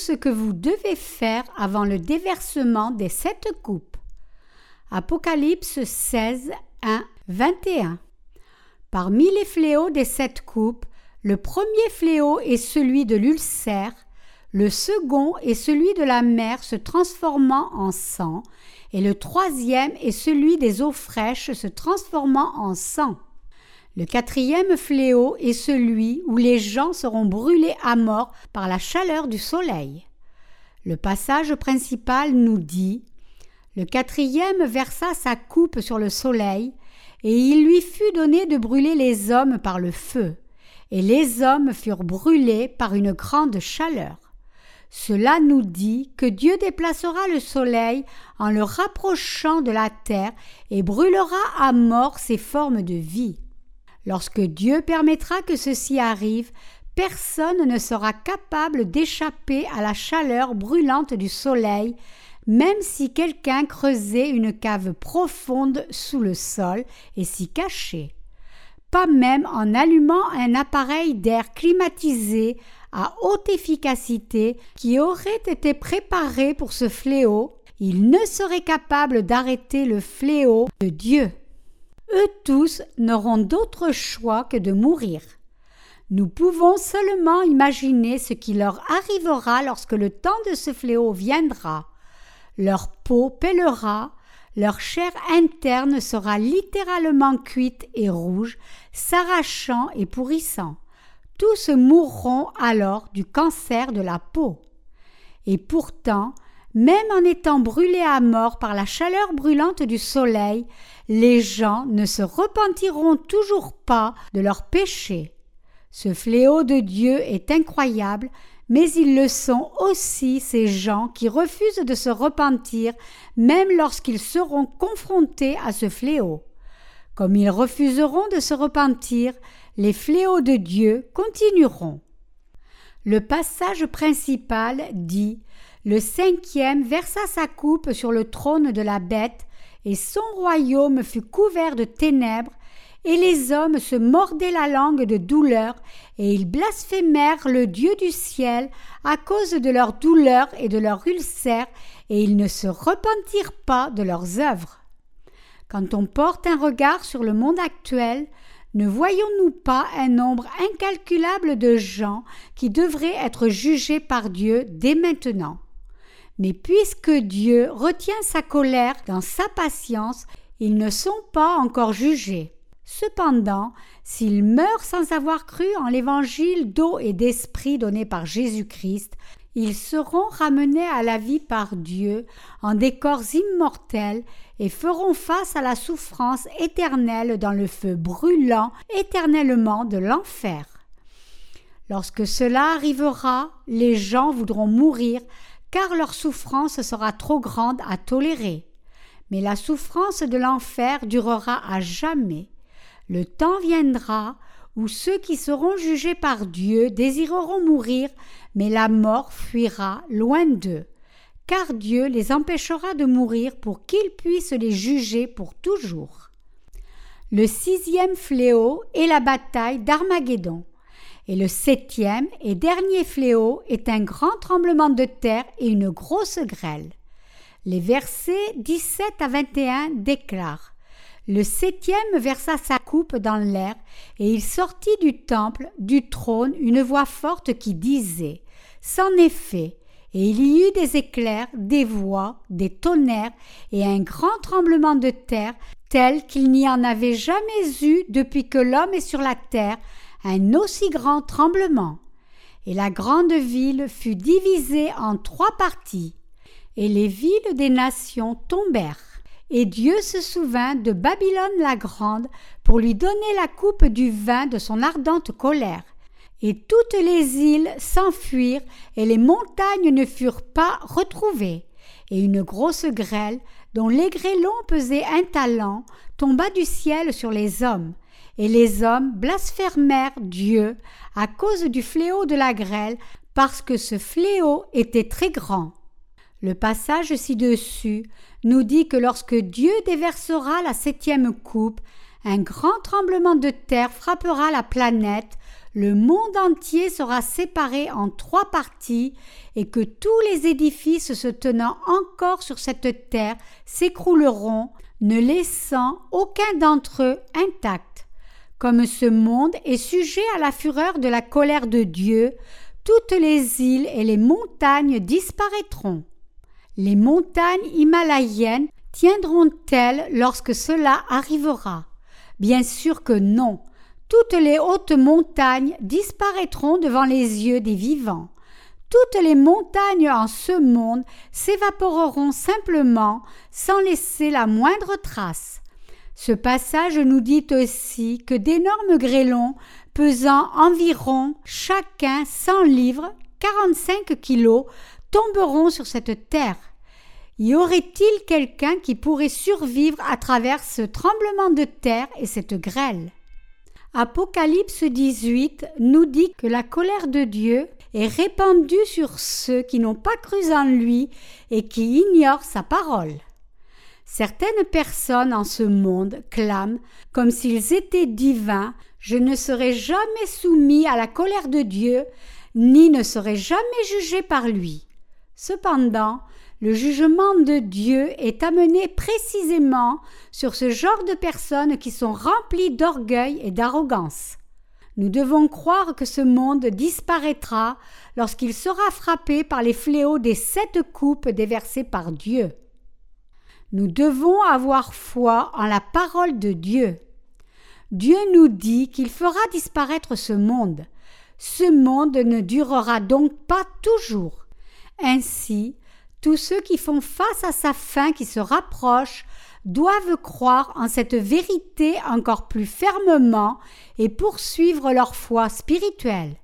ce que vous devez faire avant le déversement des sept coupes. Apocalypse 16, 1, 21. Parmi les fléaux des sept coupes, le premier fléau est celui de l'ulcère, le second est celui de la mer se transformant en sang, et le troisième est celui des eaux fraîches se transformant en sang. Le quatrième fléau est celui où les gens seront brûlés à mort par la chaleur du soleil. Le passage principal nous dit Le quatrième versa sa coupe sur le soleil, et il lui fut donné de brûler les hommes par le feu, et les hommes furent brûlés par une grande chaleur. Cela nous dit que Dieu déplacera le soleil en le rapprochant de la terre et brûlera à mort ses formes de vie. Lorsque Dieu permettra que ceci arrive, personne ne sera capable d'échapper à la chaleur brûlante du soleil, même si quelqu'un creusait une cave profonde sous le sol et s'y cachait. Pas même en allumant un appareil d'air climatisé à haute efficacité qui aurait été préparé pour ce fléau, il ne serait capable d'arrêter le fléau de Dieu. Tous n'auront d'autre choix que de mourir. Nous pouvons seulement imaginer ce qui leur arrivera lorsque le temps de ce fléau viendra. Leur peau pèlera, leur chair interne sera littéralement cuite et rouge, s'arrachant et pourrissant. Tous mourront alors du cancer de la peau. Et pourtant, même en étant brûlés à mort par la chaleur brûlante du soleil, les gens ne se repentiront toujours pas de leurs péchés. Ce fléau de Dieu est incroyable, mais ils le sont aussi ces gens qui refusent de se repentir même lorsqu'ils seront confrontés à ce fléau. Comme ils refuseront de se repentir, les fléaux de Dieu continueront. Le passage principal dit Le cinquième versa sa coupe sur le trône de la bête, et son royaume fut couvert de ténèbres, et les hommes se mordaient la langue de douleur, et ils blasphémèrent le Dieu du ciel à cause de leur douleur et de leur ulcère, et ils ne se repentirent pas de leurs œuvres. Quand on porte un regard sur le monde actuel, ne voyons-nous pas un nombre incalculable de gens qui devraient être jugés par Dieu dès maintenant? Mais puisque Dieu retient sa colère dans sa patience, ils ne sont pas encore jugés. Cependant, s'ils meurent sans avoir cru en l'évangile d'eau et d'esprit donné par Jésus-Christ, ils seront ramenés à la vie par Dieu en des corps immortels et feront face à la souffrance éternelle dans le feu brûlant éternellement de l'enfer. Lorsque cela arrivera, les gens voudront mourir car leur souffrance sera trop grande à tolérer. Mais la souffrance de l'enfer durera à jamais. Le temps viendra où ceux qui seront jugés par Dieu désireront mourir, mais la mort fuira loin d'eux, car Dieu les empêchera de mourir pour qu'ils puissent les juger pour toujours. Le sixième fléau est la bataille d'Armageddon, et le septième et dernier fléau est un grand tremblement de terre et une grosse grêle. Les versets 17 à 21 déclarent le septième versa sa coupe dans l'air, et il sortit du temple, du trône, une voix forte qui disait C'en est fait. Et il y eut des éclairs, des voix, des tonnerres, et un grand tremblement de terre, tel qu'il n'y en avait jamais eu depuis que l'homme est sur la terre, un aussi grand tremblement. Et la grande ville fut divisée en trois parties, et les villes des nations tombèrent. Et Dieu se souvint de Babylone la grande pour lui donner la coupe du vin de son ardente colère. Et toutes les îles s'enfuirent, et les montagnes ne furent pas retrouvées. Et une grosse grêle, dont les grêlons pesaient un talent, tomba du ciel sur les hommes. Et les hommes blasphémèrent Dieu à cause du fléau de la grêle, parce que ce fléau était très grand. Le passage ci-dessus nous dit que lorsque Dieu déversera la septième coupe, un grand tremblement de terre frappera la planète, le monde entier sera séparé en trois parties et que tous les édifices se tenant encore sur cette terre s'écrouleront, ne laissant aucun d'entre eux intact. Comme ce monde est sujet à la fureur de la colère de Dieu, toutes les îles et les montagnes disparaîtront. Les montagnes himalayennes tiendront-elles lorsque cela arrivera? Bien sûr que non. Toutes les hautes montagnes disparaîtront devant les yeux des vivants. Toutes les montagnes en ce monde s'évaporeront simplement sans laisser la moindre trace. Ce passage nous dit aussi que d'énormes grêlons pesant environ chacun 100 livres, 45 kilos, tomberont sur cette terre. Y aurait-il quelqu'un qui pourrait survivre à travers ce tremblement de terre et cette grêle? Apocalypse 18 nous dit que la colère de Dieu est répandue sur ceux qui n'ont pas cru en lui et qui ignorent sa parole. Certaines personnes en ce monde clament, comme s'ils étaient divins, je ne serai jamais soumis à la colère de Dieu, ni ne serai jamais jugé par lui. Cependant, le jugement de Dieu est amené précisément sur ce genre de personnes qui sont remplies d'orgueil et d'arrogance. Nous devons croire que ce monde disparaîtra lorsqu'il sera frappé par les fléaux des sept coupes déversées par Dieu. Nous devons avoir foi en la parole de Dieu. Dieu nous dit qu'il fera disparaître ce monde. Ce monde ne durera donc pas toujours. Ainsi, tous ceux qui font face à sa fin qui se rapproche doivent croire en cette vérité encore plus fermement et poursuivre leur foi spirituelle.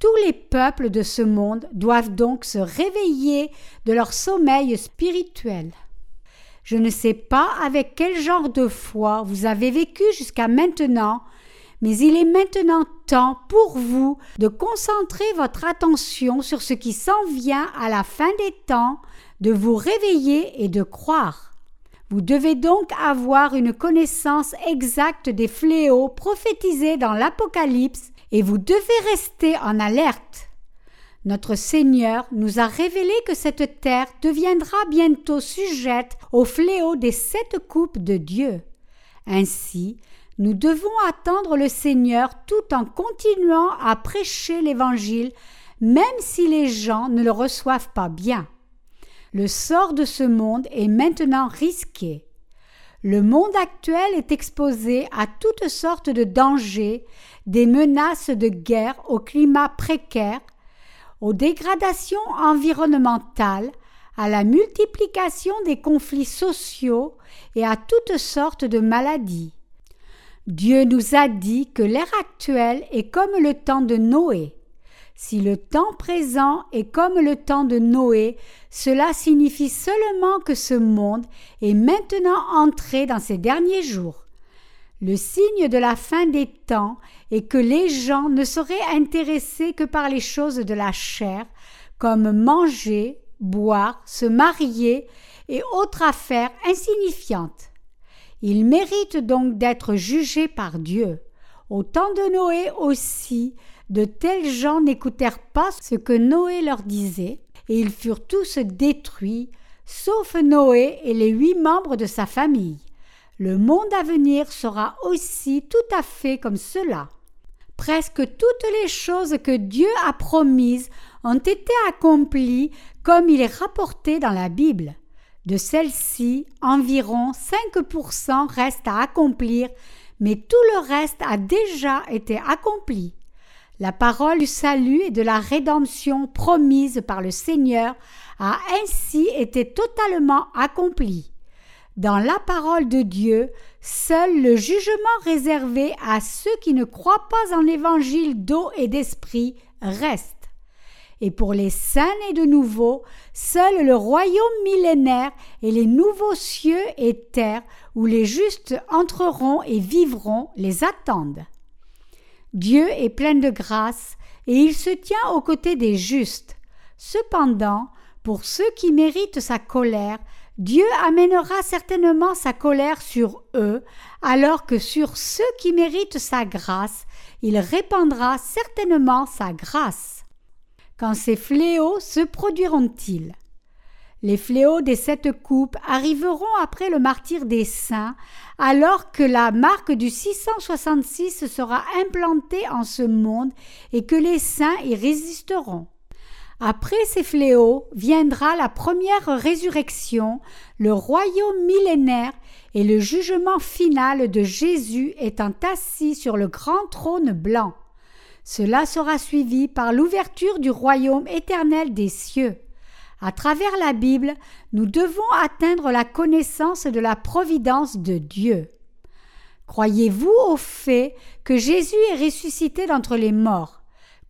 Tous les peuples de ce monde doivent donc se réveiller de leur sommeil spirituel. Je ne sais pas avec quel genre de foi vous avez vécu jusqu'à maintenant, mais il est maintenant temps pour vous de concentrer votre attention sur ce qui s'en vient à la fin des temps, de vous réveiller et de croire. Vous devez donc avoir une connaissance exacte des fléaux prophétisés dans l'Apocalypse et vous devez rester en alerte. Notre Seigneur nous a révélé que cette terre deviendra bientôt sujette au fléau des sept coupes de Dieu. Ainsi, nous devons attendre le Seigneur tout en continuant à prêcher l'Évangile, même si les gens ne le reçoivent pas bien. Le sort de ce monde est maintenant risqué. Le monde actuel est exposé à toutes sortes de dangers, des menaces de guerre au climat précaire, aux dégradations environnementales, à la multiplication des conflits sociaux et à toutes sortes de maladies. Dieu nous a dit que l'ère actuelle est comme le temps de Noé. Si le temps présent est comme le temps de Noé, cela signifie seulement que ce monde est maintenant entré dans ses derniers jours. Le signe de la fin des temps est que les gens ne seraient intéressés que par les choses de la chair, comme manger, boire, se marier et autres affaires insignifiantes. Ils méritent donc d'être jugés par Dieu. Au temps de Noé aussi, de tels gens n'écoutèrent pas ce que Noé leur disait, et ils furent tous détruits, sauf Noé et les huit membres de sa famille. Le monde à venir sera aussi tout à fait comme cela. Presque toutes les choses que Dieu a promises ont été accomplies comme il est rapporté dans la Bible. De celles-ci, environ 5% restent à accomplir, mais tout le reste a déjà été accompli. La parole du salut et de la rédemption promise par le Seigneur a ainsi été totalement accomplie. Dans la parole de Dieu, seul le jugement réservé à ceux qui ne croient pas en l'évangile d'eau et d'esprit reste et pour les saints nés de nouveau, seul le royaume millénaire et les nouveaux cieux et terres où les justes entreront et vivront les attendent. Dieu est plein de grâce et il se tient aux côtés des justes. Cependant, pour ceux qui méritent sa colère, Dieu amènera certainement sa colère sur eux, alors que sur ceux qui méritent sa grâce, il répandra certainement sa grâce. Quand ces fléaux se produiront-ils? Les fléaux des sept coupes arriveront après le martyr des saints, alors que la marque du 666 sera implantée en ce monde et que les saints y résisteront. Après ces fléaux viendra la première résurrection, le royaume millénaire et le jugement final de Jésus étant assis sur le grand trône blanc. Cela sera suivi par l'ouverture du royaume éternel des cieux. À travers la Bible, nous devons atteindre la connaissance de la providence de Dieu. Croyez-vous au fait que Jésus est ressuscité d'entre les morts?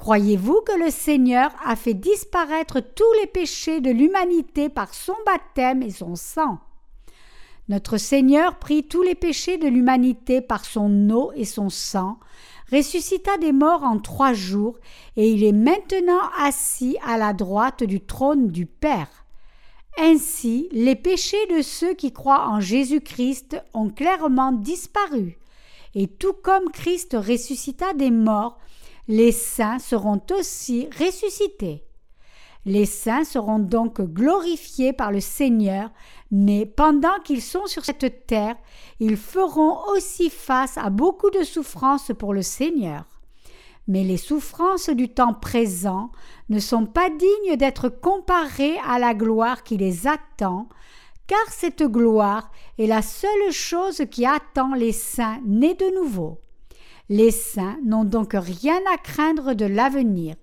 Croyez-vous que le Seigneur a fait disparaître tous les péchés de l'humanité par son baptême et son sang? Notre Seigneur prit tous les péchés de l'humanité par son eau et son sang, ressuscita des morts en trois jours, et il est maintenant assis à la droite du trône du Père. Ainsi, les péchés de ceux qui croient en Jésus-Christ ont clairement disparu. Et tout comme Christ ressuscita des morts, les saints seront aussi ressuscités. Les saints seront donc glorifiés par le Seigneur, mais pendant qu'ils sont sur cette terre, ils feront aussi face à beaucoup de souffrances pour le Seigneur. Mais les souffrances du temps présent ne sont pas dignes d'être comparées à la gloire qui les attend, car cette gloire est la seule chose qui attend les saints nés de nouveau. Les saints n'ont donc rien à craindre de l'avenir.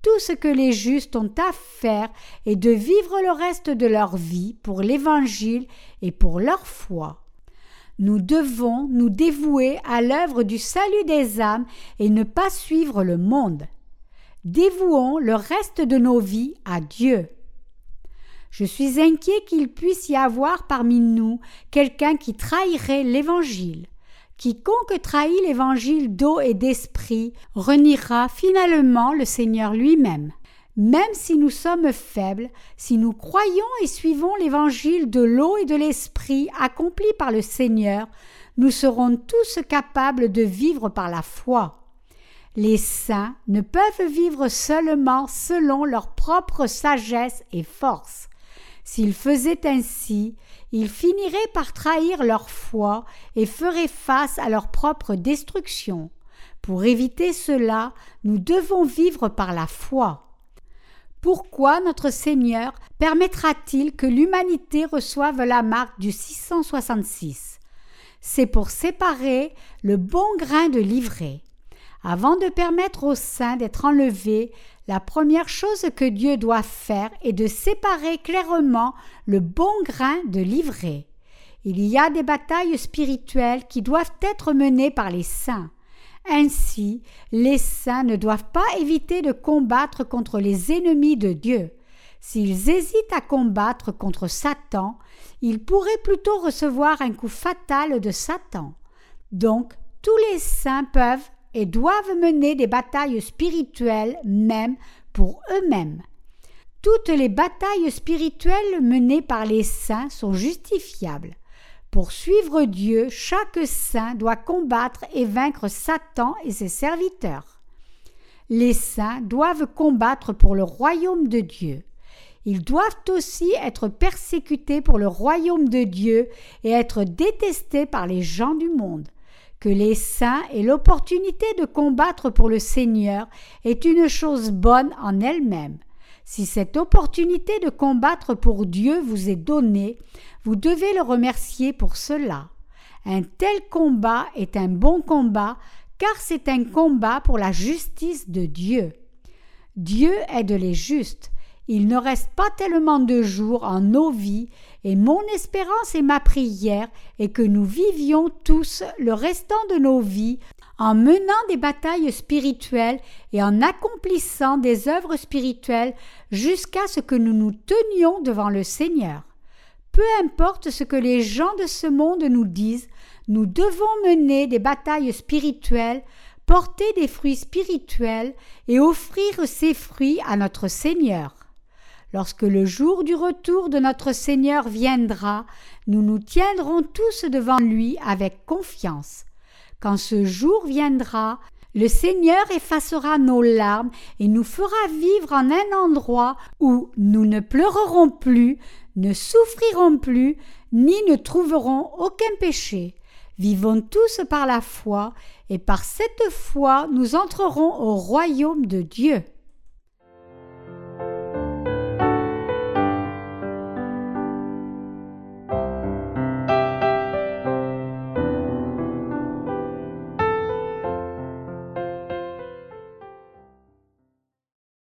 Tout ce que les justes ont à faire est de vivre le reste de leur vie pour l'Évangile et pour leur foi. Nous devons nous dévouer à l'œuvre du salut des âmes et ne pas suivre le monde. Dévouons le reste de nos vies à Dieu. Je suis inquiet qu'il puisse y avoir parmi nous quelqu'un qui trahirait l'Évangile. Quiconque trahit l'évangile d'eau et d'esprit reniera finalement le Seigneur lui-même. Même si nous sommes faibles, si nous croyons et suivons l'évangile de l'eau et de l'esprit accompli par le Seigneur, nous serons tous capables de vivre par la foi. Les saints ne peuvent vivre seulement selon leur propre sagesse et force. S'ils faisaient ainsi, ils finiraient par trahir leur foi et feraient face à leur propre destruction. Pour éviter cela, nous devons vivre par la foi. Pourquoi notre Seigneur permettra-t-il que l'humanité reçoive la marque du 666 C'est pour séparer le bon grain de l'ivraie. Avant de permettre aux saints d'être enlevés, la première chose que Dieu doit faire est de séparer clairement le bon grain de l'ivraie. Il y a des batailles spirituelles qui doivent être menées par les saints. Ainsi, les saints ne doivent pas éviter de combattre contre les ennemis de Dieu. S'ils hésitent à combattre contre Satan, ils pourraient plutôt recevoir un coup fatal de Satan. Donc, tous les saints peuvent et doivent mener des batailles spirituelles même pour eux-mêmes. Toutes les batailles spirituelles menées par les saints sont justifiables. Pour suivre Dieu, chaque saint doit combattre et vaincre Satan et ses serviteurs. Les saints doivent combattre pour le royaume de Dieu. Ils doivent aussi être persécutés pour le royaume de Dieu et être détestés par les gens du monde que les saints aient l'opportunité de combattre pour le Seigneur est une chose bonne en elle-même. Si cette opportunité de combattre pour Dieu vous est donnée, vous devez le remercier pour cela. Un tel combat est un bon combat car c'est un combat pour la justice de Dieu. Dieu aide les justes. Il ne reste pas tellement de jours en nos vies et mon espérance et ma prière est que nous vivions tous le restant de nos vies en menant des batailles spirituelles et en accomplissant des œuvres spirituelles jusqu'à ce que nous nous tenions devant le Seigneur. Peu importe ce que les gens de ce monde nous disent, nous devons mener des batailles spirituelles, porter des fruits spirituels et offrir ces fruits à notre Seigneur. Lorsque le jour du retour de notre Seigneur viendra, nous nous tiendrons tous devant lui avec confiance. Quand ce jour viendra, le Seigneur effacera nos larmes et nous fera vivre en un endroit où nous ne pleurerons plus, ne souffrirons plus, ni ne trouverons aucun péché. Vivons tous par la foi, et par cette foi nous entrerons au royaume de Dieu.